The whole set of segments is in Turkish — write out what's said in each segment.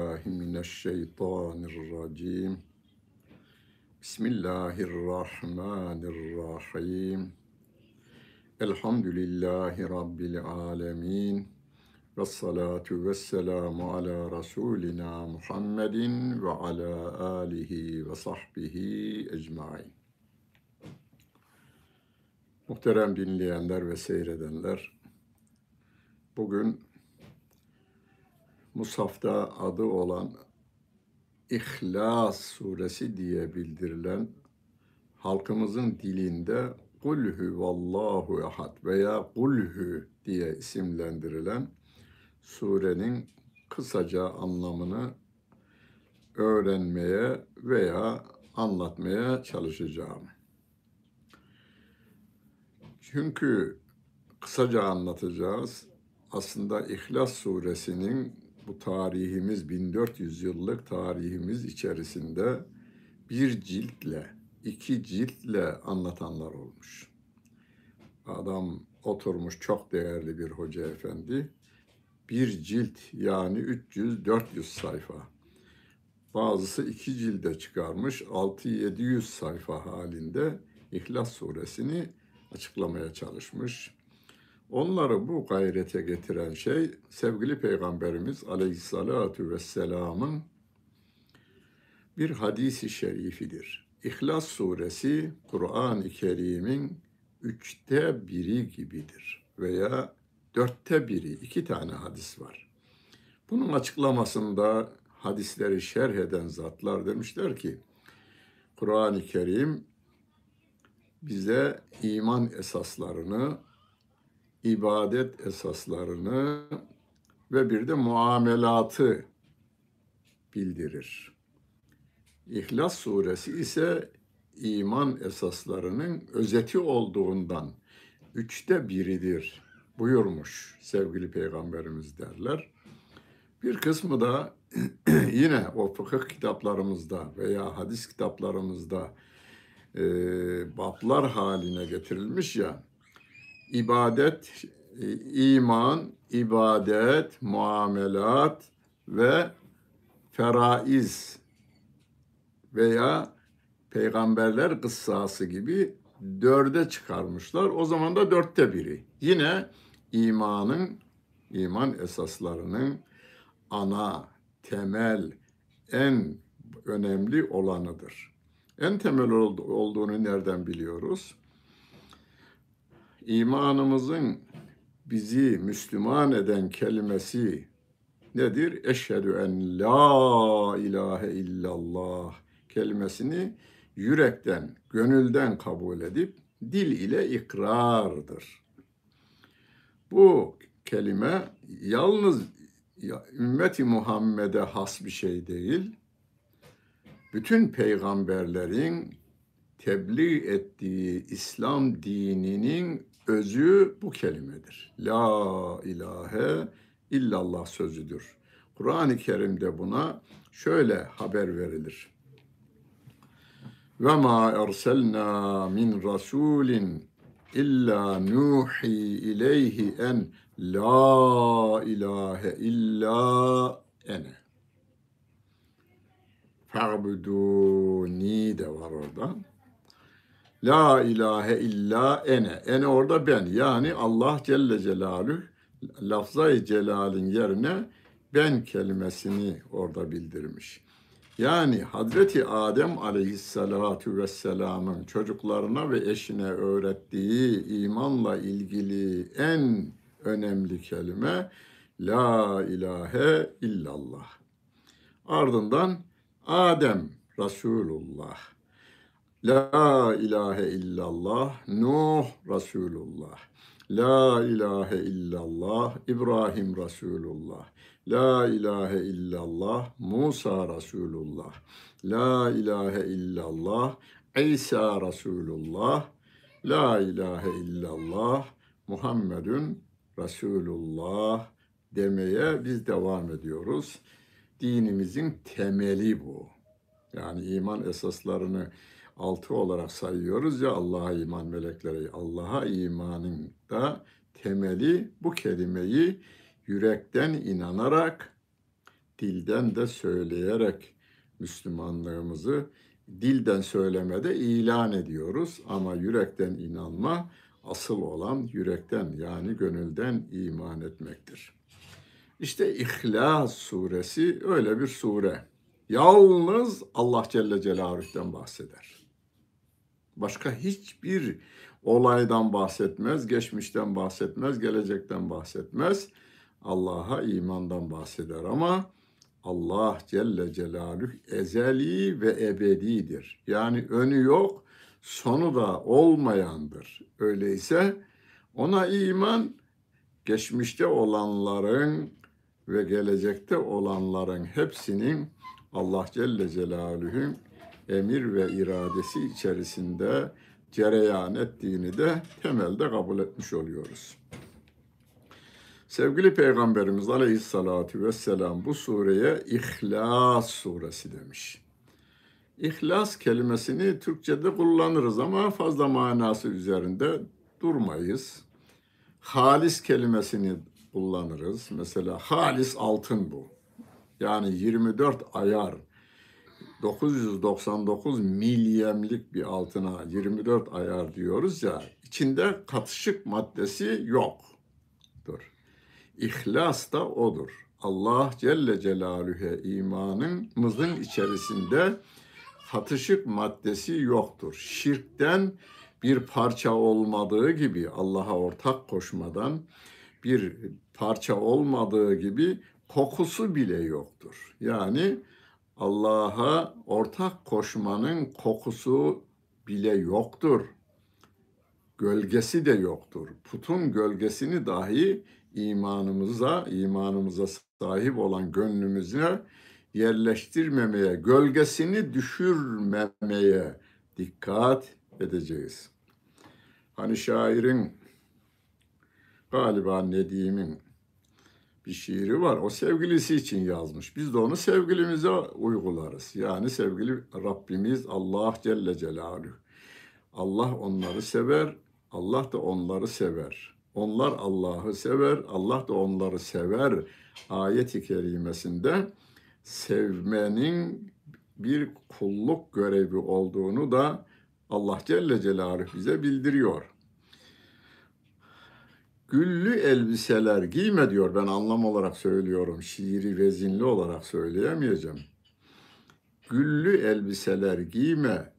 الله من الشيطان الرجيم بسم الله الرحمن الرحيم الحمد لله رب العالمين والصلاة والسلام على رسولنا محمد وعلى آله وصحبه ecmaîn. Muhterem dinleyenler ve seyredenler, bugün Musaf'ta adı olan İhlas suresi diye bildirilen halkımızın dilinde Kulhü vallahu ehad veya Kulhü diye isimlendirilen surenin kısaca anlamını öğrenmeye veya anlatmaya çalışacağım. Çünkü kısaca anlatacağız. Aslında İhlas suresinin bu tarihimiz 1400 yıllık tarihimiz içerisinde bir ciltle, iki ciltle anlatanlar olmuş. Adam oturmuş çok değerli bir hoca efendi. Bir cilt yani 300-400 sayfa. Bazısı iki cilde çıkarmış 6-700 sayfa halinde İhlas suresini açıklamaya çalışmış. Onları bu gayrete getiren şey sevgili Peygamberimiz Aleyhissalatu vesselamın bir hadisi şerifidir. İhlas suresi Kur'an-ı Kerim'in üçte biri gibidir veya dörtte biri iki tane hadis var. Bunun açıklamasında hadisleri şerh eden zatlar demişler ki Kur'an-ı Kerim bize iman esaslarını ibadet esaslarını ve bir de muamelatı bildirir. İhlas suresi ise iman esaslarının özeti olduğundan üçte biridir buyurmuş sevgili peygamberimiz derler. Bir kısmı da yine o fıkıh kitaplarımızda veya hadis kitaplarımızda e, bablar haline getirilmiş ya ibadet, e, iman, ibadet, muamelat ve feraiz veya peygamberler kıssası gibi dörde çıkarmışlar. O zaman da dörtte biri. Yine imanın, iman esaslarının ana, temel, en önemli olanıdır. En temel olduğunu nereden biliyoruz? İmanımızın bizi Müslüman eden kelimesi nedir? Eşhedü en la ilahe illallah kelimesini yürekten, gönülden kabul edip dil ile ikrardır. Bu kelime yalnız ümmeti Muhammed'e has bir şey değil. Bütün peygamberlerin tebliğ ettiği İslam dininin özü bu kelimedir. La ilahe illallah sözüdür. Kur'an-ı Kerim'de buna şöyle haber verilir. Ve ma erselna min rasulin illa nuhi ileyhi en la ilahe illa ene. Fa'buduni de var orada. La ilahe illa ene. Ene orada ben. Yani Allah Celle Celaluhu lafzayı celalin yerine ben kelimesini orada bildirmiş. Yani Hazreti Adem aleyhissalatu vesselamın çocuklarına ve eşine öğrettiği imanla ilgili en önemli kelime La ilahe illallah. Ardından Adem Resulullah. La ilahe illallah Nuh Resulullah. La ilahe illallah İbrahim Resulullah. La ilahe illallah Musa Resulullah. La ilahe illallah İsa Resulullah. La ilahe illallah Muhammedun Resulullah demeye biz devam ediyoruz. Dinimizin temeli bu. Yani iman esaslarını altı olarak sayıyoruz ya Allah'a iman melekleri. Allah'a imanın da temeli bu kelimeyi yürekten inanarak dilden de söyleyerek Müslümanlığımızı dilden söylemede ilan ediyoruz ama yürekten inanma asıl olan yürekten yani gönülden iman etmektir. İşte İhlas suresi öyle bir sure. Yalnız Allah Celle Celaluhu'dan bahseder. Başka hiçbir olaydan bahsetmez, geçmişten bahsetmez, gelecekten bahsetmez. Allah'a imandan bahseder ama Allah Celle Celaluhu ezeli ve ebedidir. Yani önü yok, sonu da olmayandır. Öyleyse ona iman geçmişte olanların ve gelecekte olanların hepsinin Allah Celle Celaluhu'nun emir ve iradesi içerisinde cereyan ettiğini de temelde kabul etmiş oluyoruz. Sevgili Peygamberimiz Aleyhisselatü Vesselam bu sureye İhlas suresi demiş. İhlas kelimesini Türkçe'de kullanırız ama fazla manası üzerinde durmayız. Halis kelimesini kullanırız. Mesela halis altın bu. Yani 24 ayar 999 milyemlik bir altına 24 ayar diyoruz ya içinde katışık maddesi yoktur. İhlas da odur. Allah Celle Celaluhu'ya imanımızın içerisinde katışık maddesi yoktur. Şirkten bir parça olmadığı gibi Allah'a ortak koşmadan bir parça olmadığı gibi kokusu bile yoktur. Yani Allah'a ortak koşmanın kokusu bile yoktur. Gölgesi de yoktur. Putun gölgesini dahi imanımıza, imanımıza sahip olan gönlümüze yerleştirmemeye, gölgesini düşürmemeye dikkat edeceğiz. Hani şairin galiba Nedim'in bir şiiri var. O sevgilisi için yazmış. Biz de onu sevgilimize uygularız. Yani sevgili Rabbimiz Allah Celle Celaluhu. Allah onları sever, Allah da onları sever. Onlar Allah'ı sever, Allah da onları sever. Ayet-i kerimesinde sevmenin bir kulluk görevi olduğunu da Allah Celle Celaluhu bize bildiriyor güllü elbiseler giyme diyor. Ben anlam olarak söylüyorum. Şiiri vezinli olarak söyleyemeyeceğim. Güllü elbiseler giyme.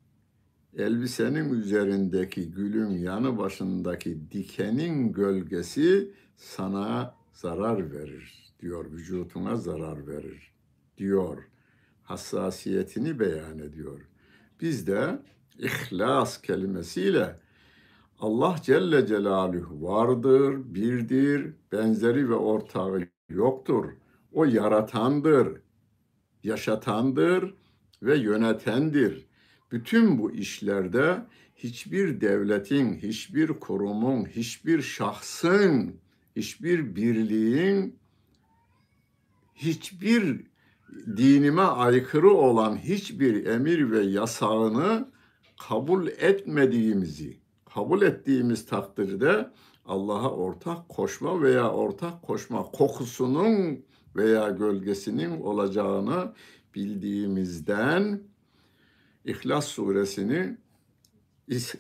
Elbisenin üzerindeki gülün yanı başındaki dikenin gölgesi sana zarar verir diyor. Vücutuna zarar verir diyor. Hassasiyetini beyan ediyor. Biz de ihlas kelimesiyle Allah Celle Celaluhu vardır, birdir, benzeri ve ortağı yoktur. O yaratandır, yaşatandır ve yönetendir. Bütün bu işlerde hiçbir devletin, hiçbir kurumun, hiçbir şahsın, hiçbir birliğin, hiçbir dinime aykırı olan hiçbir emir ve yasağını kabul etmediğimizi, kabul ettiğimiz takdirde Allah'a ortak koşma veya ortak koşma kokusunun veya gölgesinin olacağını bildiğimizden İhlas suresini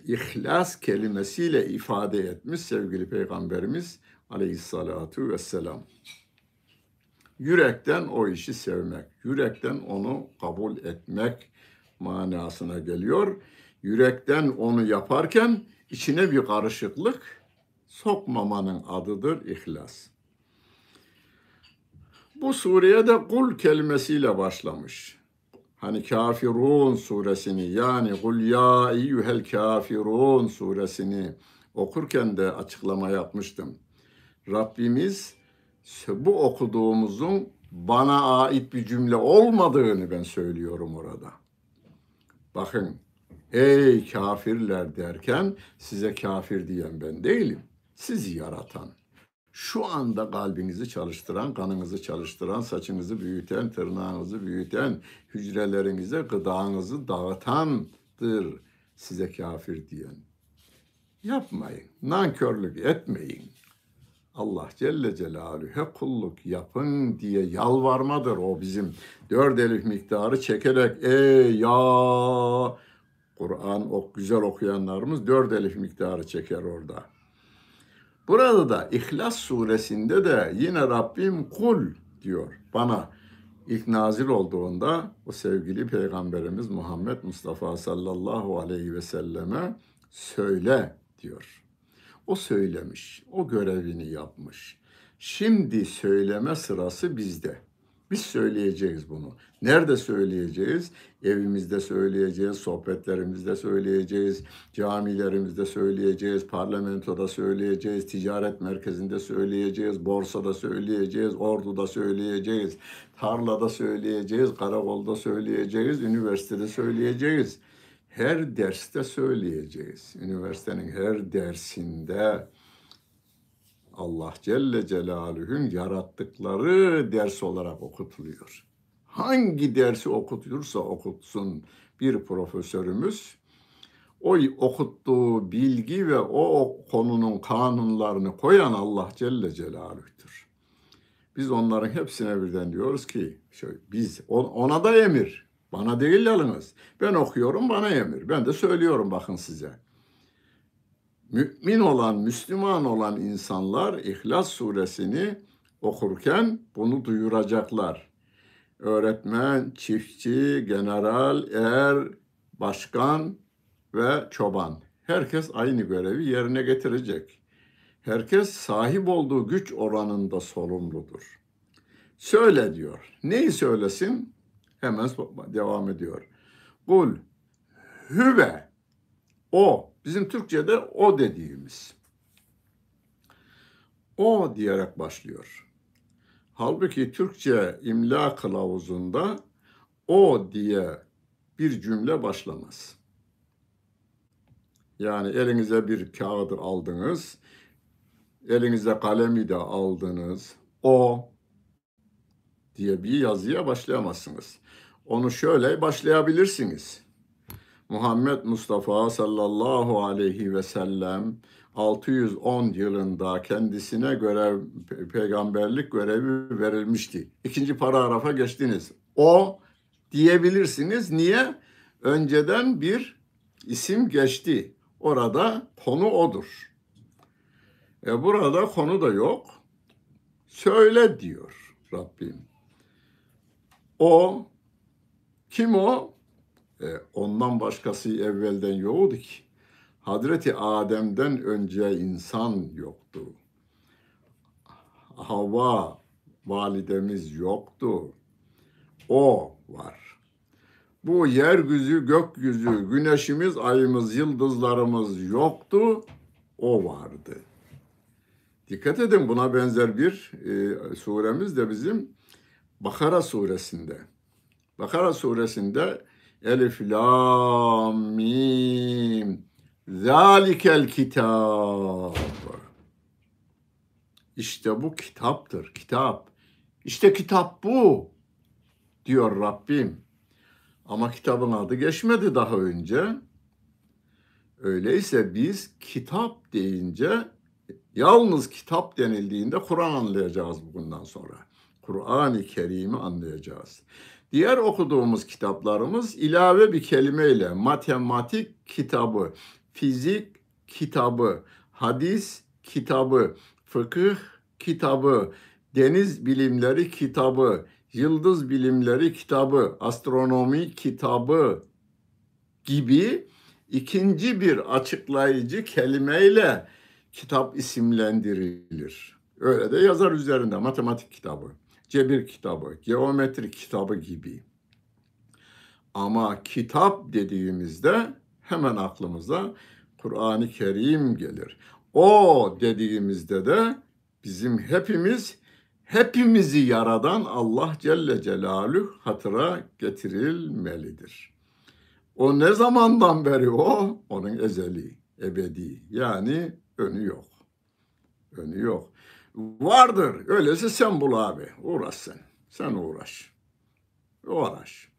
İhlas kelimesiyle ifade etmiş sevgili Peygamberimiz aleyhissalatu vesselam. Yürekten o işi sevmek, yürekten onu kabul etmek manasına geliyor. Yürekten onu yaparken içine bir karışıklık sokmamanın adıdır ihlas. Bu sureye de kul kelimesiyle başlamış. Hani Kafirun suresini yani kul ya eyyuhel kafirun suresini okurken de açıklama yapmıştım. Rabbimiz bu okuduğumuzun bana ait bir cümle olmadığını ben söylüyorum orada. Bakın Ey kafirler derken size kafir diyen ben değilim. Sizi yaratan, şu anda kalbinizi çalıştıran, kanınızı çalıştıran, saçınızı büyüten, tırnağınızı büyüten, hücrelerinize gıdanızı dağıtandır size kafir diyen. Yapmayın, nankörlük etmeyin. Allah Celle Celaluhu'ya kulluk yapın diye yalvarmadır o bizim dört elif miktarı çekerek ey ya Kur'an ok güzel okuyanlarımız dört elif miktarı çeker orada. Burada da İhlas suresinde de yine Rabbim kul diyor bana ilk nazil olduğunda o sevgili peygamberimiz Muhammed Mustafa sallallahu aleyhi ve selleme söyle diyor. O söylemiş, o görevini yapmış. Şimdi söyleme sırası bizde. Biz söyleyeceğiz bunu. Nerede söyleyeceğiz? Evimizde söyleyeceğiz, sohbetlerimizde söyleyeceğiz, camilerimizde söyleyeceğiz, parlamentoda söyleyeceğiz, ticaret merkezinde söyleyeceğiz, borsada söyleyeceğiz, orduda söyleyeceğiz, tarlada söyleyeceğiz, karakolda söyleyeceğiz, üniversitede söyleyeceğiz. Her derste söyleyeceğiz. Üniversitenin her dersinde Allah Celle Celaluhu'nun yarattıkları ders olarak okutuluyor. Hangi dersi okutursa okutsun bir profesörümüz o okuttuğu bilgi ve o konunun kanunlarını koyan Allah Celle Celaluhu'dur. Biz onların hepsine birden diyoruz ki şöyle, biz ona da emir. Bana değil yalnız. Ben okuyorum bana emir. Ben de söylüyorum bakın size mümin olan, Müslüman olan insanlar İhlas suresini okurken bunu duyuracaklar. Öğretmen, çiftçi, general, er, başkan ve çoban. Herkes aynı görevi yerine getirecek. Herkes sahip olduğu güç oranında sorumludur. Söyle diyor. Neyi söylesin? Hemen devam ediyor. Kul hüve o Bizim Türkçe'de o dediğimiz. O diyerek başlıyor. Halbuki Türkçe imla kılavuzunda o diye bir cümle başlamaz. Yani elinize bir kağıdı aldınız, elinize kalemi de aldınız, o diye bir yazıya başlayamazsınız. Onu şöyle başlayabilirsiniz. Muhammed Mustafa sallallahu aleyhi ve sellem 610 yılında kendisine görev peygamberlik görevi verilmişti. İkinci paragrafa geçtiniz. O diyebilirsiniz. Niye? Önceden bir isim geçti. Orada konu odur. E burada konu da yok. Söyle diyor Rabbim. O kim o? E, ondan başkası evvelden yoktu ki. Hazreti Adem'den önce insan yoktu. Hava validemiz yoktu. O var. Bu yeryüzü, gökyüzü, güneşimiz, ayımız, yıldızlarımız yoktu. O vardı. Dikkat edin buna benzer bir e, suremiz de bizim Bakara suresinde. Bakara suresinde Elif lam mim. Zalikel kitab. İşte bu kitaptır. Kitap. İşte kitap bu diyor Rabbim. Ama kitabın adı geçmedi daha önce. Öyleyse biz kitap deyince yalnız kitap denildiğinde Kur'an anlayacağız bundan sonra. Kur'an-ı Kerim'i anlayacağız. Diğer okuduğumuz kitaplarımız ilave bir kelimeyle matematik kitabı, fizik kitabı, hadis kitabı, fıkıh kitabı, deniz bilimleri kitabı, yıldız bilimleri kitabı, astronomi kitabı gibi ikinci bir açıklayıcı kelimeyle kitap isimlendirilir. Öyle de yazar üzerinde matematik kitabı cebir kitabı, geometri kitabı gibi. Ama kitap dediğimizde hemen aklımıza Kur'an-ı Kerim gelir. O dediğimizde de bizim hepimiz hepimizi yaradan Allah Celle Celaluhu hatıra getirilmelidir. O ne zamandan beri o? Onun ezeli, ebedi. Yani önü yok. Önü yok. Vardır. Öyleyse sen bul abi. Uğraş sen. Sen uğraş. Uğraş.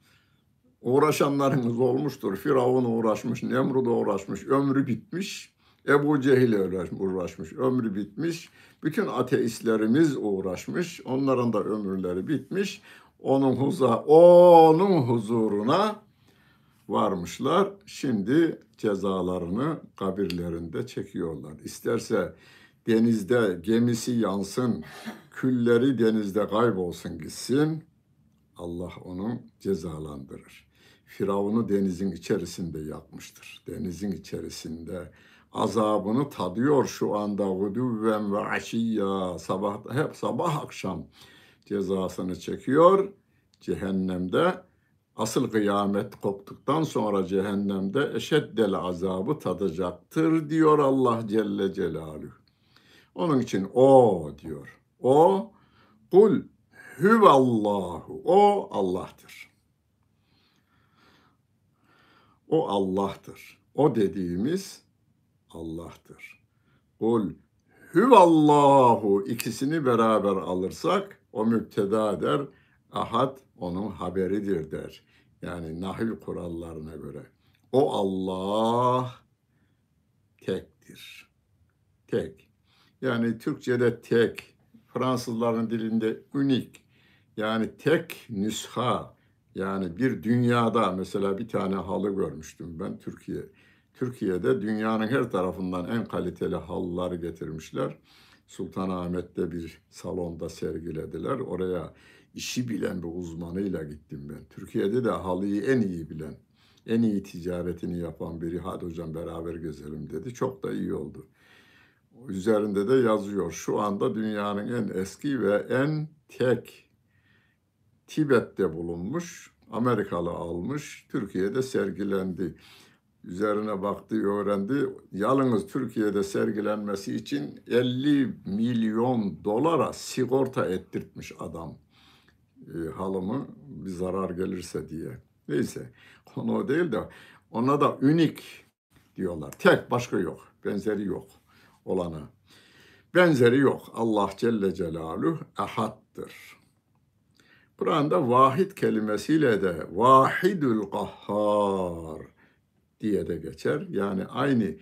Uğraşanlarınız olmuştur. Firavun uğraşmış, Nemrut uğraşmış, ömrü bitmiş. Ebu Cehil uğraşmış, ömrü bitmiş. Bütün ateistlerimiz uğraşmış, onların da ömürleri bitmiş. Onun huza, onun huzuruna varmışlar. Şimdi cezalarını kabirlerinde çekiyorlar. İsterse denizde gemisi yansın, külleri denizde kaybolsun gitsin. Allah onu cezalandırır. Firavun'u denizin içerisinde yakmıştır. Denizin içerisinde azabını tadıyor şu anda gudüvven ve aşiyya sabah hep sabah akşam cezasını çekiyor cehennemde asıl kıyamet koptuktan sonra cehennemde eşeddel azabı tadacaktır diyor Allah Celle Celaluhu. Onun için o diyor. O kul huvallahu. O Allah'tır. O Allah'tır. O dediğimiz Allah'tır. Kul huvallahu ikisini beraber alırsak o müpteda der. Ahad onun haberidir der. Yani nahiv kurallarına göre. O Allah tektir. Tek. Yani Türkçe'de tek, Fransızların dilinde unik. Yani tek nüsha. Yani bir dünyada mesela bir tane halı görmüştüm ben Türkiye. Türkiye'de dünyanın her tarafından en kaliteli halıları getirmişler. Sultanahmet'te bir salonda sergilediler. Oraya işi bilen bir uzmanıyla gittim ben. Türkiye'de de halıyı en iyi bilen, en iyi ticaretini yapan biri hadi hocam beraber gezelim dedi. Çok da iyi oldu. Üzerinde de yazıyor. Şu anda dünyanın en eski ve en tek Tibet'te bulunmuş. Amerikalı almış. Türkiye'de sergilendi. Üzerine baktı, öğrendi. Yalnız Türkiye'de sergilenmesi için 50 milyon dolara sigorta ettirtmiş adam e, halımı bir zarar gelirse diye. Neyse konu o değil de ona da unik diyorlar. Tek başka yok. Benzeri yok olana. Benzeri yok. Allah Celle Celaluhu ehattır. Kur'an'da vahid kelimesiyle de vahidül kahhar diye de geçer. Yani aynı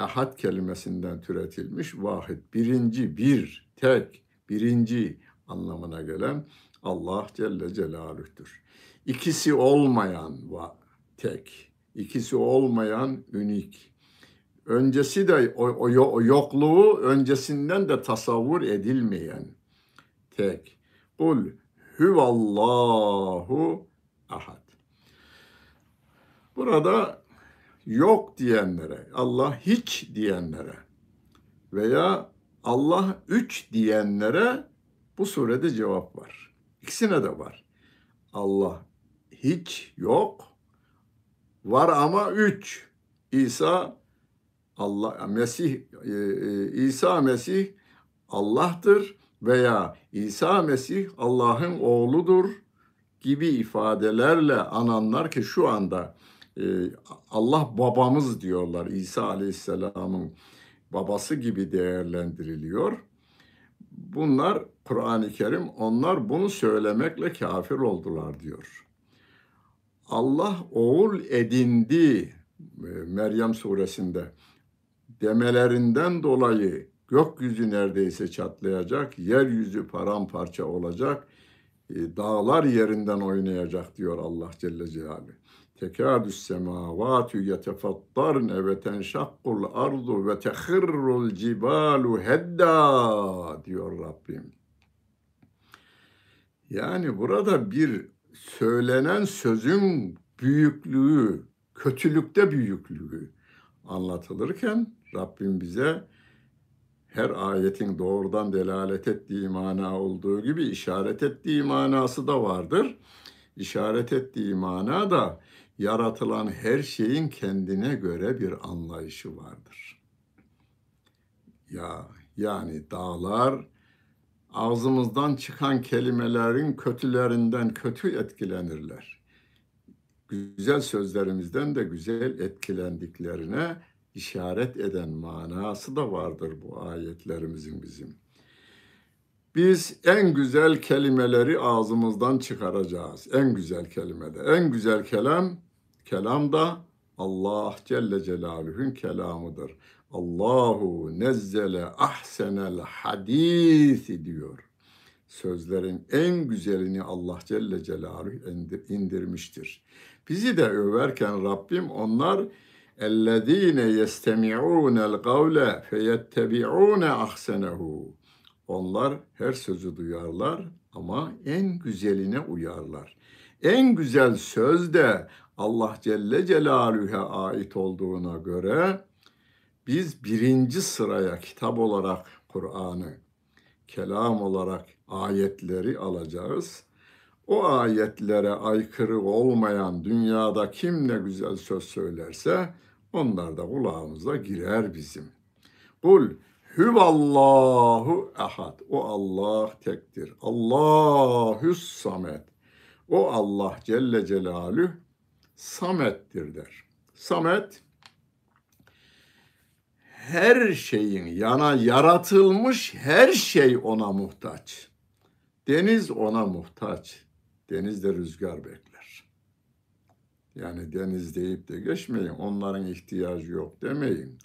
ehad kelimesinden türetilmiş vahid. Birinci, bir, tek, birinci anlamına gelen Allah Celle Celaluh'tür. İkisi olmayan tek, ikisi olmayan ünik. Öncesi de o, o, o yokluğu öncesinden de tasavvur edilmeyen tek. Kul huvallahu ahad. Burada yok diyenlere, Allah hiç diyenlere veya Allah üç diyenlere bu surede cevap var. İkisine de var. Allah hiç yok. Var ama üç. İsa Allah Mesih e, e, İsa Mesih Allah'tır veya İsa Mesih Allah'ın oğludur gibi ifadelerle ananlar ki şu anda e, Allah babamız diyorlar İsa Aleyhisselam'ın babası gibi değerlendiriliyor. Bunlar Kur'an-ı Kerim onlar bunu söylemekle kafir oldular diyor. Allah oğul edindi Meryem suresinde demelerinden dolayı gökyüzü neredeyse çatlayacak, yeryüzü paramparça olacak, e, dağlar yerinden oynayacak diyor Allah Celle Celaluhu. Tekadüs semavatu yetefattarne ve tenşakkul ardu ve tehirrul cibalu hedda diyor Rabbim. Yani burada bir söylenen sözün büyüklüğü, kötülükte büyüklüğü anlatılırken Rabbim bize her ayetin doğrudan delalet ettiği mana olduğu gibi işaret ettiği manası da vardır. İşaret ettiği mana da yaratılan her şeyin kendine göre bir anlayışı vardır. Ya yani dağlar ağzımızdan çıkan kelimelerin kötülerinden kötü etkilenirler. Güzel sözlerimizden de güzel etkilendiklerine işaret eden manası da vardır bu ayetlerimizin bizim. Biz en güzel kelimeleri ağzımızdan çıkaracağız. En güzel kelimede. En güzel kelam, kelam da Allah Celle Celaluhu'nun kelamıdır. Allahu nezzele ahsenel hadisi diyor. Sözlerin en güzelini Allah Celle Celaluhu indirmiştir. Bizi de överken Rabbim onlar اَلَّذ۪ينَ يَسْتَمِعُونَ الْقَوْلَ فَيَتَّبِعُونَ ahsenehu. Onlar her sözü duyarlar ama en güzeline uyarlar. En güzel söz de Allah Celle Celaluhu'ya ait olduğuna göre biz birinci sıraya kitap olarak Kur'an'ı, kelam olarak ayetleri alacağız. O ayetlere aykırı olmayan dünyada kim ne güzel söz söylerse onlar da kulağımıza girer bizim. Kul Hüvallahu ehad. O Allah tektir. Allahüs samet. O Allah Celle Celalü samettir der. Samet her şeyin yana yaratılmış her şey ona muhtaç. Deniz ona muhtaç. Denizde rüzgar bekler. Yani deniz deyip de geçmeyin. Onların ihtiyacı yok demeyin.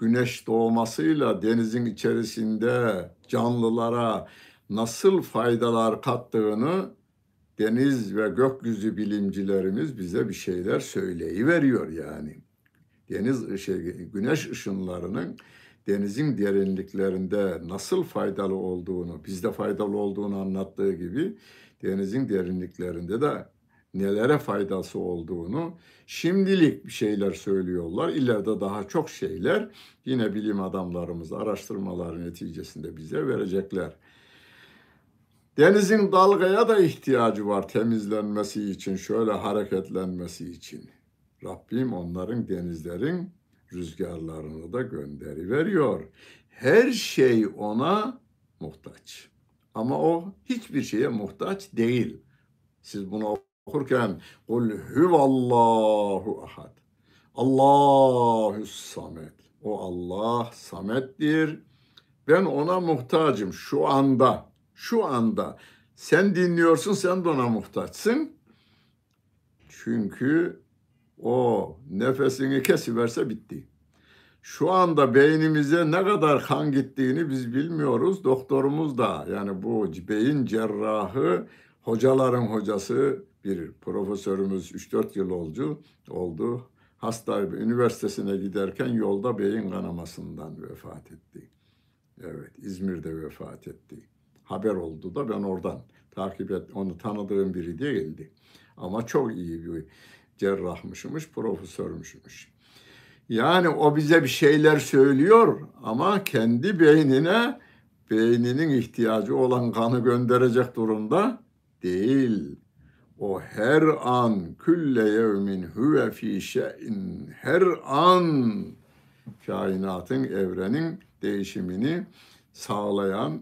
Güneş doğmasıyla denizin içerisinde canlılara nasıl faydalar kattığını deniz ve gökyüzü bilimcilerimiz bize bir şeyler söyleyiveriyor yani deniz şey, güneş ışınlarının denizin derinliklerinde nasıl faydalı olduğunu, bizde faydalı olduğunu anlattığı gibi denizin derinliklerinde de nelere faydası olduğunu şimdilik bir şeyler söylüyorlar. İleride daha çok şeyler yine bilim adamlarımız araştırmaları neticesinde bize verecekler. Denizin dalgaya da ihtiyacı var temizlenmesi için, şöyle hareketlenmesi için. Rabbim onların denizlerin rüzgarlarını da gönderi veriyor. Her şey ona muhtaç. Ama o hiçbir şeye muhtaç değil. Siz bunu okurken kul huvallahu ahad. Allahu samet. O Allah samettir. Ben ona muhtacım şu anda. Şu anda. Sen dinliyorsun, sen de ona muhtaçsın. Çünkü o nefesini kesiverse bitti. Şu anda beynimize ne kadar kan gittiğini biz bilmiyoruz. Doktorumuz da yani bu beyin cerrahı hocaların hocası bir profesörümüz 3-4 yıl oldu. oldu. Hasta üniversitesine giderken yolda beyin kanamasından vefat etti. Evet İzmir'de vefat etti. Haber oldu da ben oradan takip et onu tanıdığım biri değildi. Ama çok iyi bir cerrahmışmış, profesörmüşmüş. Yani o bize bir şeyler söylüyor ama kendi beynine beyninin ihtiyacı olan kanı gönderecek durumda değil. O her an külle yevmin huve fi şeyin her an kainatın evrenin değişimini sağlayan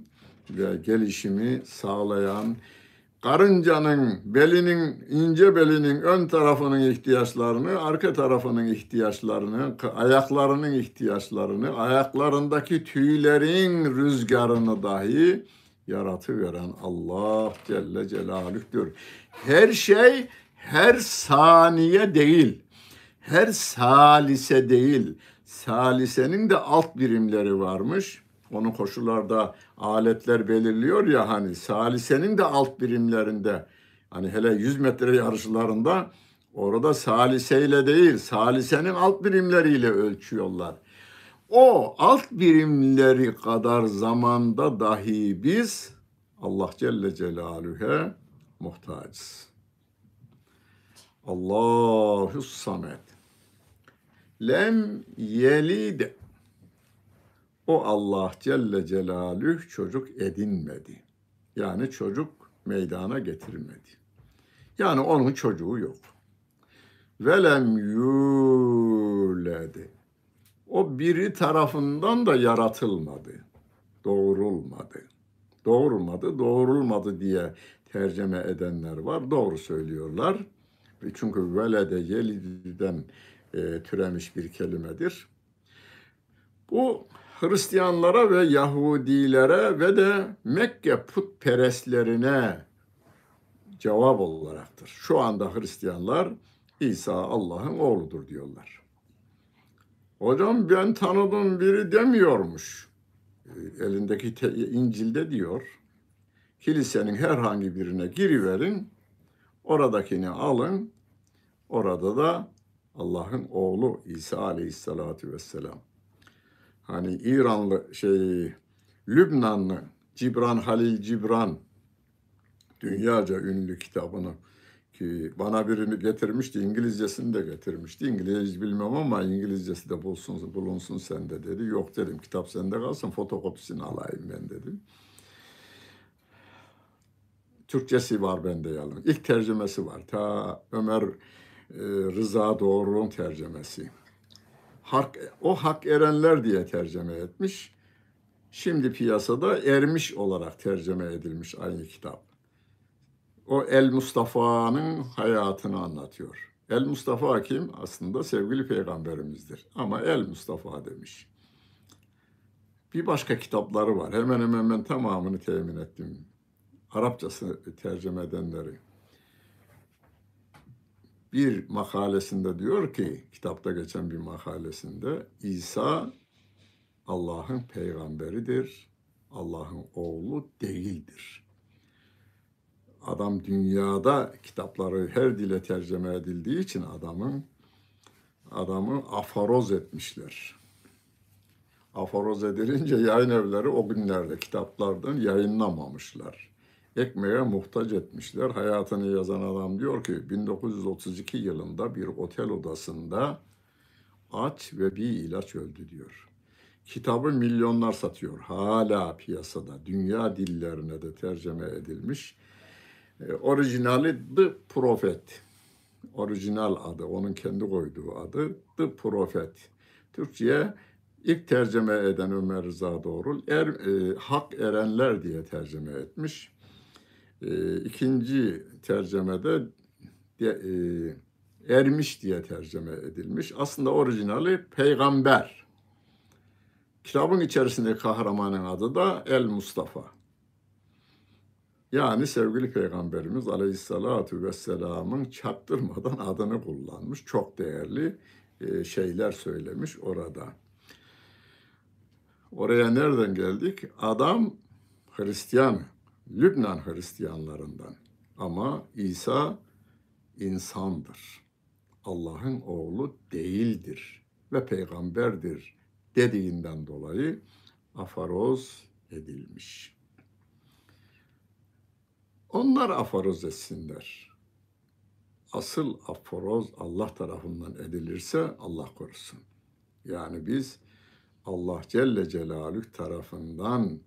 ve gelişimi sağlayan karıncanın belinin ince belinin ön tarafının ihtiyaçlarını, arka tarafının ihtiyaçlarını, ayaklarının ihtiyaçlarını, ayaklarındaki tüylerin rüzgarını dahi yaratıveren Allah Celle Celaluh'tür. Her şey her saniye değil, her salise değil. Salisenin de alt birimleri varmış. Onu koşullarda aletler belirliyor ya hani salisenin de alt birimlerinde hani hele 100 metre yarışlarında orada saliseyle değil salisenin alt birimleriyle ölçüyorlar. O alt birimleri kadar zamanda dahi biz Allah Celle Celaluhu'ya muhtacız. Allahu samet. Lem yelide o Allah Celle Celaluhu çocuk edinmedi. Yani çocuk meydana getirmedi. Yani onun çocuğu yok. Velem yuledi. O biri tarafından da yaratılmadı. Doğrulmadı. Doğurmadı, doğrulmadı diye tercüme edenler var. Doğru söylüyorlar. Çünkü velede yelididen e, türemiş bir kelimedir. Bu Hristiyanlara ve Yahudilere ve de Mekke putperestlerine cevap olaraktır. Şu anda Hristiyanlar İsa Allah'ın oğludur diyorlar. Hocam ben tanıdığım biri demiyormuş. E, elindeki te- İncil'de diyor. Kilisenin herhangi birine giriverin. Oradakini alın. Orada da Allah'ın oğlu İsa aleyhissalatu vesselam. Hani İranlı şey Lübnanlı Cibran Halil Cibran dünyaca ünlü kitabını ki bana birini getirmişti, İngilizcesini de getirmişti. İngilizce bilmem ama İngilizcesi de bulunsun, bulunsun sende dedi. Yok dedim, kitap sende kalsın, fotokopisini alayım ben dedim. Türkçesi var bende yalnız. İlk tercümesi var. Ta Ömer e, Rıza Doğru'nun tercümesi. Hak, o hak erenler diye tercüme etmiş. Şimdi piyasada ermiş olarak tercüme edilmiş aynı kitap. O El Mustafa'nın hayatını anlatıyor. El Mustafa kim? Aslında sevgili peygamberimizdir. Ama El Mustafa demiş. Bir başka kitapları var. Hemen hemen ben tamamını temin ettim. Arapçası tercüme edenleri. Bir makalesinde diyor ki, kitapta geçen bir makalesinde, İsa Allah'ın peygamberidir, Allah'ın oğlu değildir. Adam dünyada kitapları her dile tercüme edildiği için adamın adamı afaroz etmişler. Afaroz edilince yayın evleri o günlerde kitaplardan yayınlamamışlar. Ekmeğe muhtaç etmişler. Hayatını yazan adam diyor ki 1932 yılında bir otel odasında aç ve bir ilaç öldü diyor. Kitabı milyonlar satıyor. Hala piyasada. Dünya dillerine de tercüme edilmiş. E, orijinali The Prophet. Orijinal adı, onun kendi koyduğu adı The Prophet. Türkçe'ye ilk tercüme eden Ömer Rıza Doğrul, er, e, Hak Erenler diye tercüme etmiş. E, ikinci tercümede de, e, Ermiş diye tercüme edilmiş. Aslında orijinali Peygamber. Kitabın içerisinde kahramanın adı da El Mustafa. Yani sevgili Peygamberimiz Aleyhisselatü Vesselam'ın çaktırmadan adını kullanmış. Çok değerli e, şeyler söylemiş orada. Oraya nereden geldik? Adam Hristiyan, Lübnan Hristiyanlarından. Ama İsa insandır. Allah'ın oğlu değildir ve peygamberdir dediğinden dolayı afaroz edilmiş. Onlar aforoz etsinler. Asıl aforoz Allah tarafından edilirse Allah korusun. Yani biz Allah Celle Celaluhu tarafından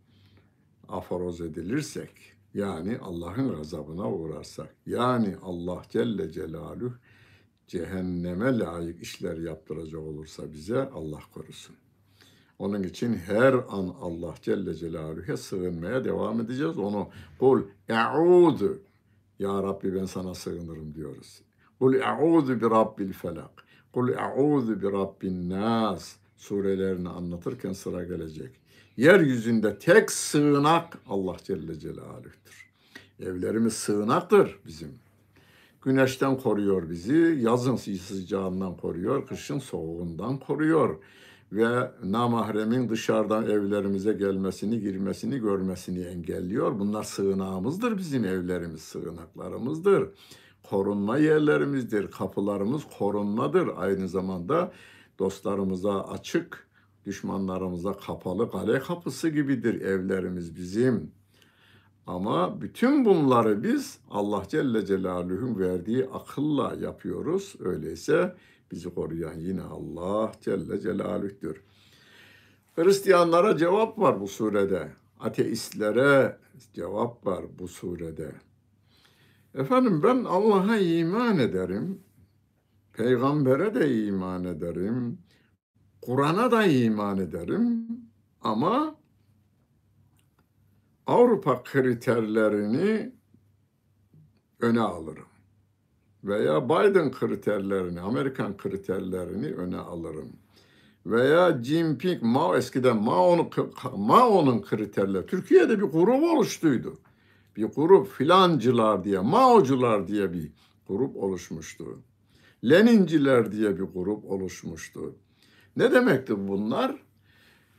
aforoz edilirsek, yani Allah'ın gazabına uğrarsak, yani Allah Celle Celaluhu cehenneme layık işler yaptıracak olursa bize Allah korusun. Onun için her an Allah Celle Celaluhu'ya sığınmaya devam edeceğiz. Onu kul e'udu ya Rabbi ben sana sığınırım diyoruz. Kul e'udu bi rabbil felak. Kul e'udu bi rabbin nas surelerini anlatırken sıra gelecek. Yeryüzünde tek sığınak Allah Celle Celaluhu'dur. Evlerimiz sığınaktır bizim. Güneşten koruyor bizi, yazın sıcağından koruyor, kışın soğuğundan koruyor ve namahremin dışarıdan evlerimize gelmesini, girmesini, görmesini engelliyor. Bunlar sığınağımızdır bizim evlerimiz, sığınaklarımızdır. Korunma yerlerimizdir, kapılarımız korunmadır. Aynı zamanda dostlarımıza açık, düşmanlarımıza kapalı kale kapısı gibidir evlerimiz bizim. Ama bütün bunları biz Allah Celle Celaluhu'nun verdiği akılla yapıyoruz. Öyleyse bizi koruyan yine Allah Celle Celaluh'tür. Hristiyanlara cevap var bu surede. Ateistlere cevap var bu surede. Efendim ben Allah'a iman ederim. Peygambere de iman ederim. Kur'an'a da iman ederim. Ama Avrupa kriterlerini öne alırım. Veya Biden kriterlerini, Amerikan kriterlerini öne alırım. Veya Jinping, Mao eskiden Mao'nun Mao'nun kriterleri. Türkiye'de bir grup oluştuydu. Bir grup filancılar diye, Mao'cular diye bir grup oluşmuştu. Leninciler diye bir grup oluşmuştu. Ne demektir bunlar?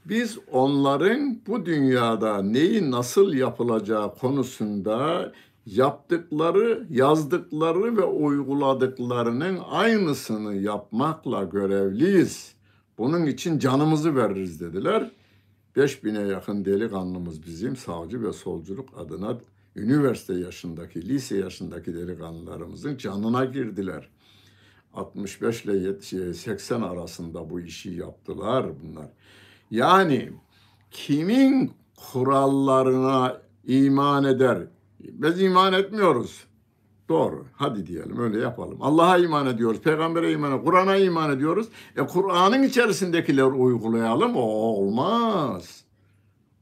Biz onların bu dünyada neyi nasıl yapılacağı konusunda yaptıkları, yazdıkları ve uyguladıklarının aynısını yapmakla görevliyiz. Bunun için canımızı veririz dediler. 5000'e yakın delikanlımız bizim sağcı ve solculuk adına üniversite yaşındaki, lise yaşındaki delikanlılarımızın canına girdiler. 65 ile 80 arasında bu işi yaptılar bunlar. Yani kimin kurallarına iman eder? Biz iman etmiyoruz. Doğru. Hadi diyelim öyle yapalım. Allah'a iman ediyoruz. Peygamber'e iman ediyoruz. Kur'an'a iman ediyoruz. E Kur'an'ın içerisindekiler uygulayalım. O olmaz.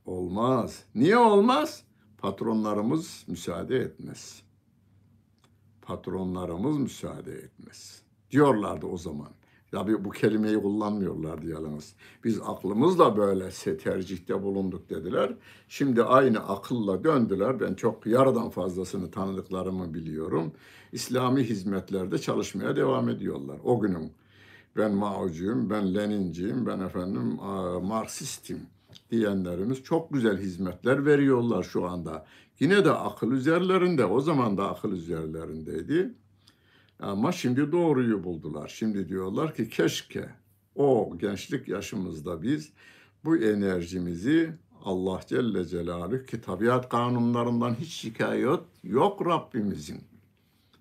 Olmaz. Niye olmaz? Patronlarımız müsaade etmez. Patronlarımız müsaade etmez. Diyorlardı o zaman. Tabii bu kelimeyi kullanmıyorlardı yalnız. Biz aklımızla böyle tercihte bulunduk dediler. Şimdi aynı akılla döndüler. Ben çok yarıdan fazlasını tanıdıklarımı biliyorum. İslami hizmetlerde çalışmaya devam ediyorlar. O günün ben Mao'cuyum, ben Leninciyim, ben efendim Marksistim diyenlerimiz çok güzel hizmetler veriyorlar şu anda. Yine de akıl üzerlerinde, o zaman da akıl üzerlerindeydi. Ama şimdi doğruyu buldular. Şimdi diyorlar ki keşke o gençlik yaşımızda biz bu enerjimizi Allah Celle Celaluhu ki tabiat kanunlarından hiç şikayet yok Rabbimizin.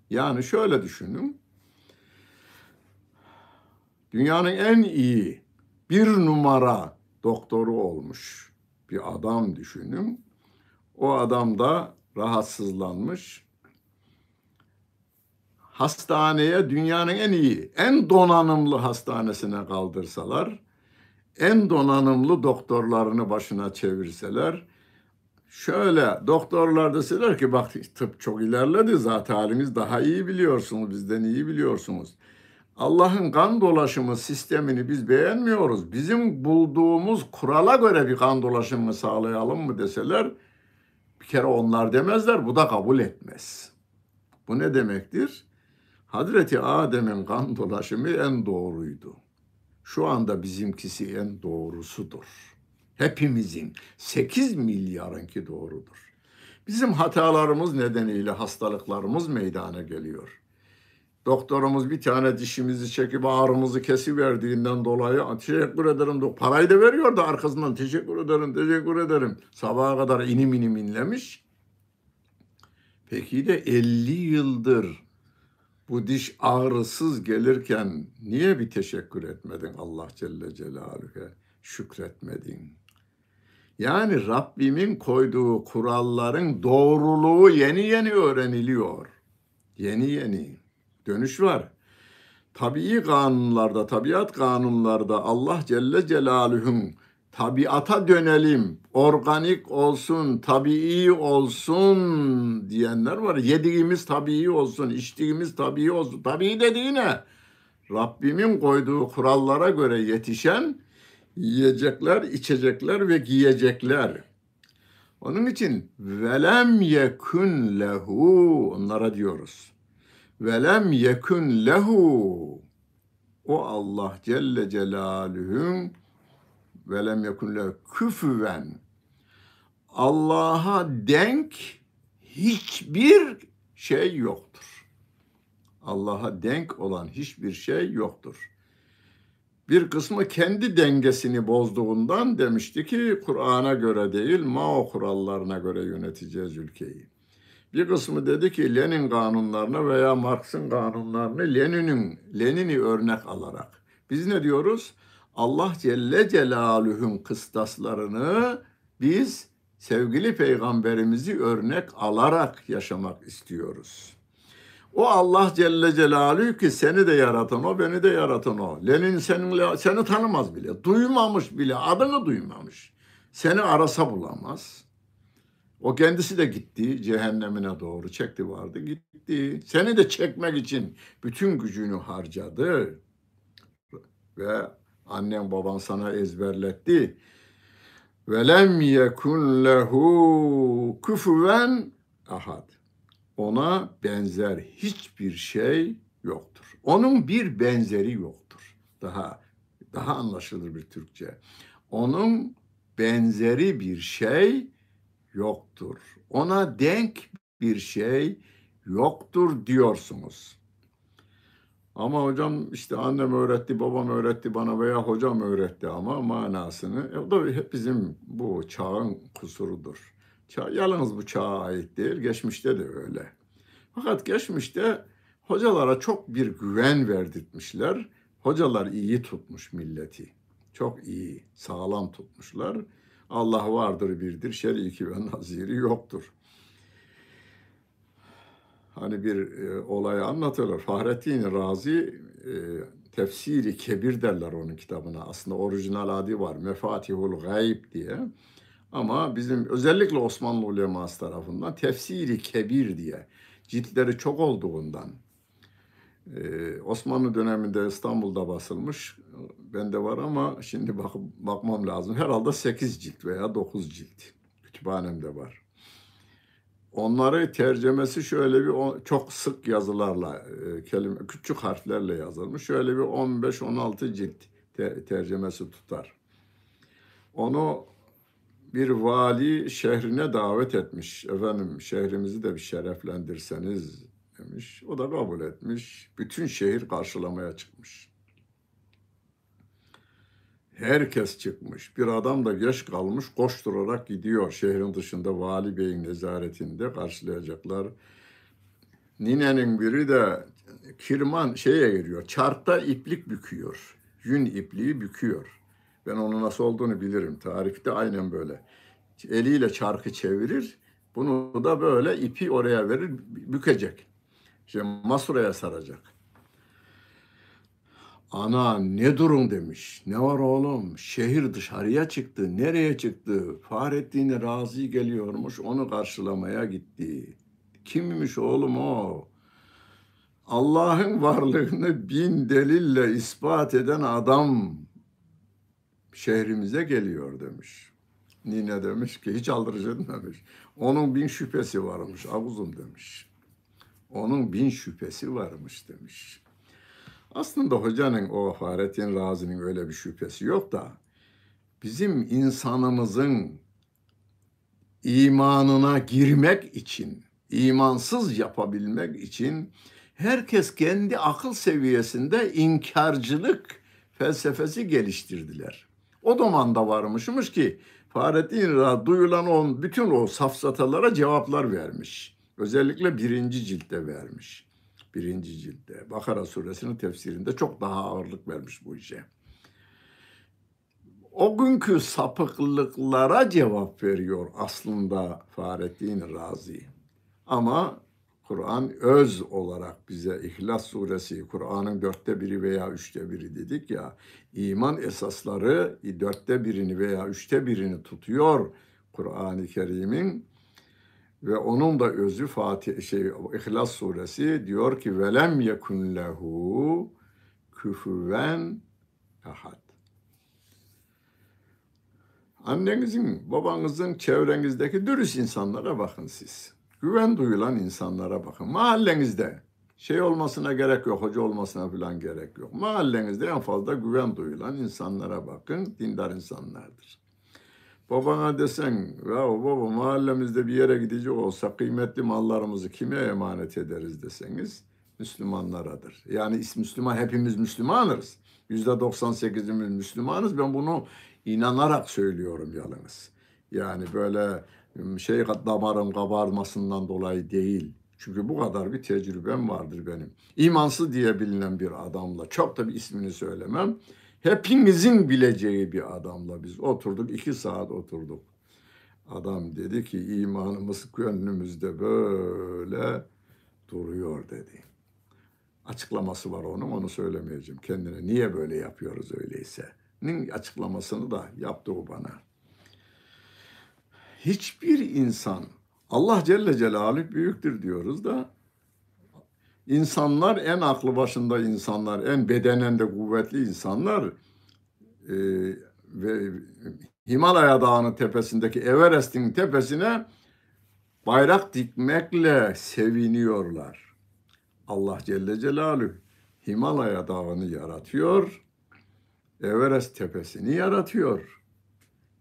Yani şöyle düşünün. Dünyanın en iyi bir numara doktoru olmuş bir adam düşünün. O adam da rahatsızlanmış hastaneye dünyanın en iyi, en donanımlı hastanesine kaldırsalar, en donanımlı doktorlarını başına çevirseler, şöyle doktorlar deseler ki bak tıp çok ilerledi zaten haliniz daha iyi biliyorsunuz, bizden iyi biliyorsunuz. Allah'ın kan dolaşımı sistemini biz beğenmiyoruz. Bizim bulduğumuz kurala göre bir kan dolaşımını sağlayalım mı deseler, bir kere onlar demezler, bu da kabul etmez. Bu ne demektir? Hazreti Adem'in kan dolaşımı en doğruydu. Şu anda bizimkisi en doğrusudur. Hepimizin 8 milyarınki doğrudur. Bizim hatalarımız nedeniyle hastalıklarımız meydana geliyor. Doktorumuz bir tane dişimizi çekip ağrımızı kesiverdiğinden dolayı teşekkür ederim. Parayı da veriyor da arkasından teşekkür ederim, teşekkür ederim. Sabaha kadar inim inim inlemiş. Peki de 50 yıldır bu diş ağrısız gelirken niye bir teşekkür etmedin Allah Celle Celaluhu'ya? Şükretmedin. Yani Rabbimin koyduğu kuralların doğruluğu yeni yeni öğreniliyor. Yeni yeni. Dönüş var. Tabii kanunlarda, tabiat kanunlarda Allah Celle Celaluhu'nun tabiata dönelim, organik olsun, tabii olsun diyenler var. Yediğimiz tabii olsun, içtiğimiz tabii olsun. Tabii dediği ne? Rabbimin koyduğu kurallara göre yetişen yiyecekler, içecekler ve giyecekler. Onun için velem yekun lehu onlara diyoruz. Velem yekun lehu o Allah Celle Celaluhu'nun ve lem yekun le küfüven Allah'a denk hiçbir şey yoktur. Allah'a denk olan hiçbir şey yoktur. Bir kısmı kendi dengesini bozduğundan demişti ki Kur'an'a göre değil Mao kurallarına göre yöneteceğiz ülkeyi. Bir kısmı dedi ki Lenin kanunlarını veya Marx'ın kanunlarını Lenin'in Lenin'i örnek alarak. Biz ne diyoruz? Allah Celle Celaluhu'nun kıstaslarını biz sevgili peygamberimizi örnek alarak yaşamak istiyoruz. O Allah Celle Celaluhu ki seni de yaratan o, beni de yaratan o. Lenin seninle, seni tanımaz bile, duymamış bile, adını duymamış. Seni arasa bulamaz. O kendisi de gitti cehennemine doğru çekti vardı gitti. Seni de çekmek için bütün gücünü harcadı. Ve Annen baban sana ezberletti. Velem yekun lehu küfüven ahad. Ona benzer hiçbir şey yoktur. Onun bir benzeri yoktur. Daha Daha anlaşılır bir Türkçe. Onun benzeri bir şey yoktur. Ona denk bir şey yoktur diyorsunuz. Ama hocam işte annem öğretti, babam öğretti bana veya hocam öğretti ama manasını. E, o da hep bizim bu çağın kusurudur. Çağ, yalnız bu çağa ait değil, geçmişte de öyle. Fakat geçmişte hocalara çok bir güven verdirtmişler. Hocalar iyi tutmuş milleti. Çok iyi, sağlam tutmuşlar. Allah vardır birdir, şeriki ve naziri yoktur. Hani bir e, olayı anlatılır. Fahrettin Razi e, tefsiri kebir derler onun kitabına. Aslında orijinal adı var. Mefatihul Gayb diye. Ama bizim özellikle Osmanlı uleması tarafından tefsiri kebir diye ciltleri çok olduğundan ee, Osmanlı döneminde İstanbul'da basılmış. Bende var ama şimdi bak bakmam lazım. Herhalde 8 cilt veya 9 cilt. Kütüphanemde var. Onları tercemesi şöyle bir çok sık yazılarla, e, kelime küçük harflerle yazılmış. Şöyle bir 15-16 cilt te, tercemesi tutar. Onu bir vali şehrine davet etmiş. Efendim şehrimizi de bir şereflendirseniz demiş. O da kabul etmiş. Bütün şehir karşılamaya çıkmış. Herkes çıkmış. Bir adam da geç kalmış koşturarak gidiyor. Şehrin dışında vali beyin nezaretinde karşılayacaklar. Ninenin biri de kirman şeye giriyor. Çarkta iplik büküyor. Yün ipliği büküyor. Ben onun nasıl olduğunu bilirim. Tarifte aynen böyle. Eliyle çarkı çevirir. Bunu da böyle ipi oraya verir, bükecek. İşte masuraya saracak. Ana ne durum demiş. Ne var oğlum? Şehir dışarıya çıktı. Nereye çıktı? Fahrettin Razi geliyormuş. Onu karşılamaya gitti. Kimmiş oğlum o? Allah'ın varlığını bin delille ispat eden adam şehrimize geliyor demiş. Nine demiş ki hiç aldırıcı demiş. Onun bin şüphesi varmış avuzum demiş. Onun bin şüphesi varmış demiş. Aslında hocanın o Fahrettin Razi'nin öyle bir şüphesi yok da bizim insanımızın imanına girmek için, imansız yapabilmek için herkes kendi akıl seviyesinde inkarcılık felsefesi geliştirdiler. O zamanda varmışmış ki Fahrettin Ra duyulan on bütün o safsatalara cevaplar vermiş. Özellikle birinci ciltte vermiş. Birinci ciltte. Bakara suresinin tefsirinde çok daha ağırlık vermiş bu işe. O günkü sapıklıklara cevap veriyor aslında Fahrettin Razi. Ama Kur'an öz olarak bize İhlas suresi, Kur'an'ın dörtte biri veya üçte biri dedik ya, iman esasları dörtte birini veya üçte birini tutuyor Kur'an-ı Kerim'in ve onun da özü Fatih şey İhlas suresi diyor ki velem yekun lehu küfüven ahad. Annenizin, babanızın, çevrenizdeki dürüst insanlara bakın siz. Güven duyulan insanlara bakın. Mahallenizde şey olmasına gerek yok, hoca olmasına falan gerek yok. Mahallenizde en fazla güven duyulan insanlara bakın. Dindar insanlardır. Babana desen ya baba mahallemizde bir yere gidecek olsa kıymetli mallarımızı kime emanet ederiz deseniz Müslümanlaradır. Yani Müslüman hepimiz Müslümanız. Yüzde 98'imiz Müslümanız. Ben bunu inanarak söylüyorum yalnız. Yani böyle şey damarım kabarmasından dolayı değil. Çünkü bu kadar bir tecrübem vardır benim. İmansız diye bilinen bir adamla çok da bir ismini söylemem hepinizin bileceği bir adamla biz oturduk. iki saat oturduk. Adam dedi ki imanımız gönlümüzde böyle duruyor dedi. Açıklaması var onun onu söylemeyeceğim kendine. Niye böyle yapıyoruz öyleyse? Nin açıklamasını da yaptı o bana. Hiçbir insan Allah Celle Celaluhu büyüktür diyoruz da İnsanlar en aklı başında insanlar, en bedenen de kuvvetli insanlar e, ve Himalaya Dağı'nın tepesindeki Everest'in tepesine bayrak dikmekle seviniyorlar. Allah Celle Celaluhu Himalaya Dağı'nı yaratıyor. Everest tepesini yaratıyor.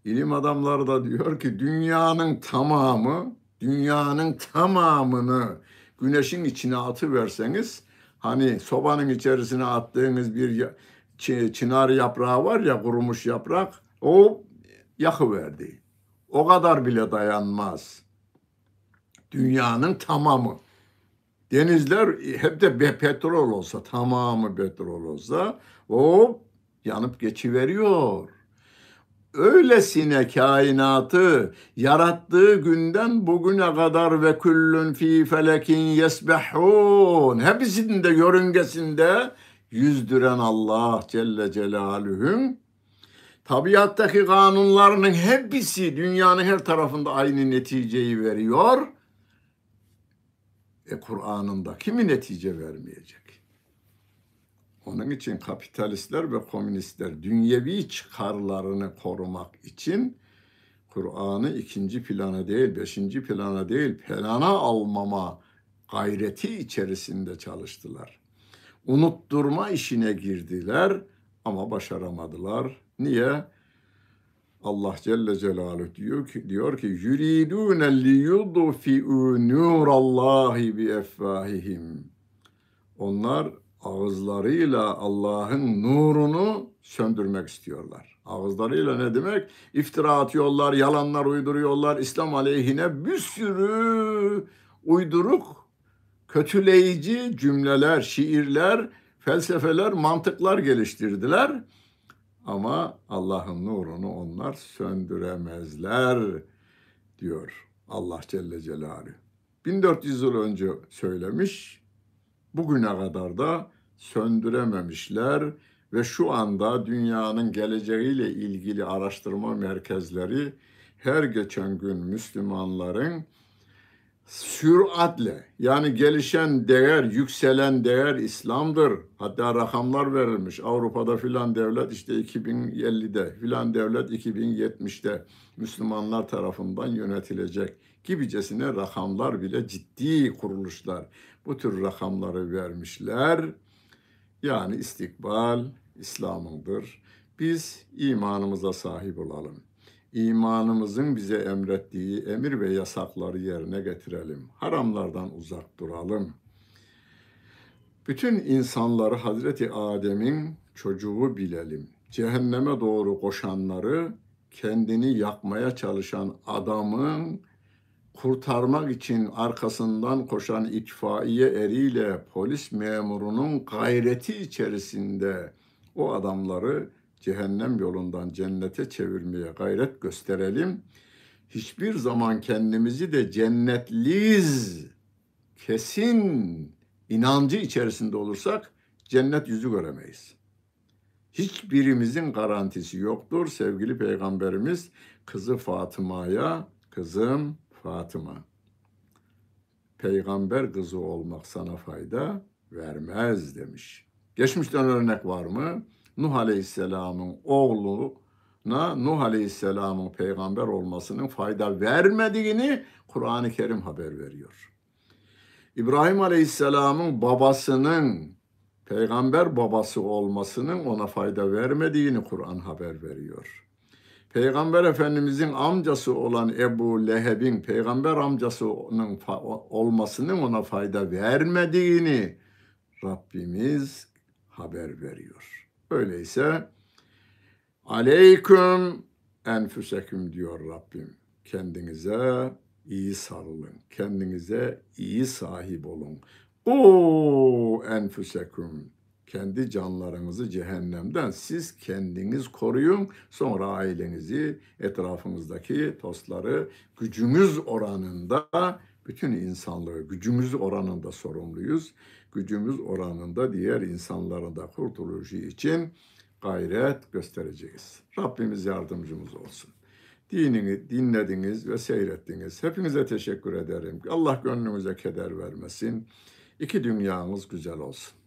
İlim adamları da diyor ki dünyanın tamamı, dünyanın tamamını güneşin içine atıverseniz hani sobanın içerisine attığınız bir çınar yaprağı var ya kurumuş yaprak o yakıverdi. O kadar bile dayanmaz. Dünyanın tamamı. Denizler hep de petrol olsa, tamamı petrol olsa o yanıp geçiveriyor. Öylesine kainatı yarattığı günden bugüne kadar ve küllün fi felekin yesbehun. Hepsinin de yörüngesinde yüzdüren Allah Celle Celaluhu'nun tabiattaki kanunlarının hepsi dünyanın her tarafında aynı neticeyi veriyor. E Kur'an'ında kimi netice vermeyecek? Onun için kapitalistler ve komünistler dünyevi çıkarlarını korumak için Kur'an'ı ikinci plana değil, beşinci plana değil, plana almama gayreti içerisinde çalıştılar. Unutturma işine girdiler ama başaramadılar. Niye? Allah Celle Celaluhu diyor ki diyor ki yuridun li yudfi'u nurallahi bi effahihim. Onlar ağızlarıyla Allah'ın nurunu söndürmek istiyorlar. Ağızlarıyla ne demek? İftira atıyorlar, yalanlar uyduruyorlar. İslam aleyhine bir sürü uyduruk, kötüleyici cümleler, şiirler, felsefeler, mantıklar geliştirdiler. Ama Allah'ın nurunu onlar söndüremezler diyor Allah Celle Celaluhu. 1400 yıl önce söylemiş, bugüne kadar da söndürememişler ve şu anda dünyanın geleceğiyle ilgili araştırma merkezleri her geçen gün Müslümanların süratle yani gelişen değer, yükselen değer İslam'dır. Hatta rakamlar verilmiş. Avrupa'da filan devlet işte 2050'de, filan devlet 2070'te Müslümanlar tarafından yönetilecek gibicesine rakamlar bile ciddi kuruluşlar bu tür rakamları vermişler. Yani istikbal İslam'ındır. Biz imanımıza sahip olalım. İmanımızın bize emrettiği emir ve yasakları yerine getirelim. Haramlardan uzak duralım. Bütün insanları Hazreti Adem'in çocuğu bilelim. Cehenneme doğru koşanları kendini yakmaya çalışan adamın kurtarmak için arkasından koşan itfaiye eriyle polis memurunun gayreti içerisinde o adamları cehennem yolundan cennete çevirmeye gayret gösterelim. Hiçbir zaman kendimizi de cennetliyiz kesin inancı içerisinde olursak cennet yüzü göremeyiz. Hiçbirimizin garantisi yoktur. Sevgili Peygamberimiz kızı Fatıma'ya, kızım Fatıma, peygamber kızı olmak sana fayda vermez demiş. Geçmişten örnek var mı? Nuh Aleyhisselam'ın oğluna Nuh Aleyhisselam'ın peygamber olmasının fayda vermediğini Kur'an-ı Kerim haber veriyor. İbrahim Aleyhisselam'ın babasının peygamber babası olmasının ona fayda vermediğini Kur'an haber veriyor. Peygamber Efendimizin amcası olan Ebu Leheb'in peygamber amcasının olmasının ona fayda vermediğini Rabbimiz haber veriyor. Öyleyse aleyküm enfüseküm diyor Rabbim. Kendinize iyi sarılın. Kendinize iyi sahip olun. O enfüseküm kendi canlarınızı cehennemden siz kendiniz koruyun. Sonra ailenizi, etrafınızdaki dostları gücümüz oranında bütün insanlığı gücümüz oranında sorumluyuz. Gücümüz oranında diğer insanların da kurtuluşu için gayret göstereceğiz. Rabbimiz yardımcımız olsun. Dinini dinlediniz ve seyrettiniz. Hepinize teşekkür ederim. Allah gönlünüze keder vermesin. İki dünyanız güzel olsun.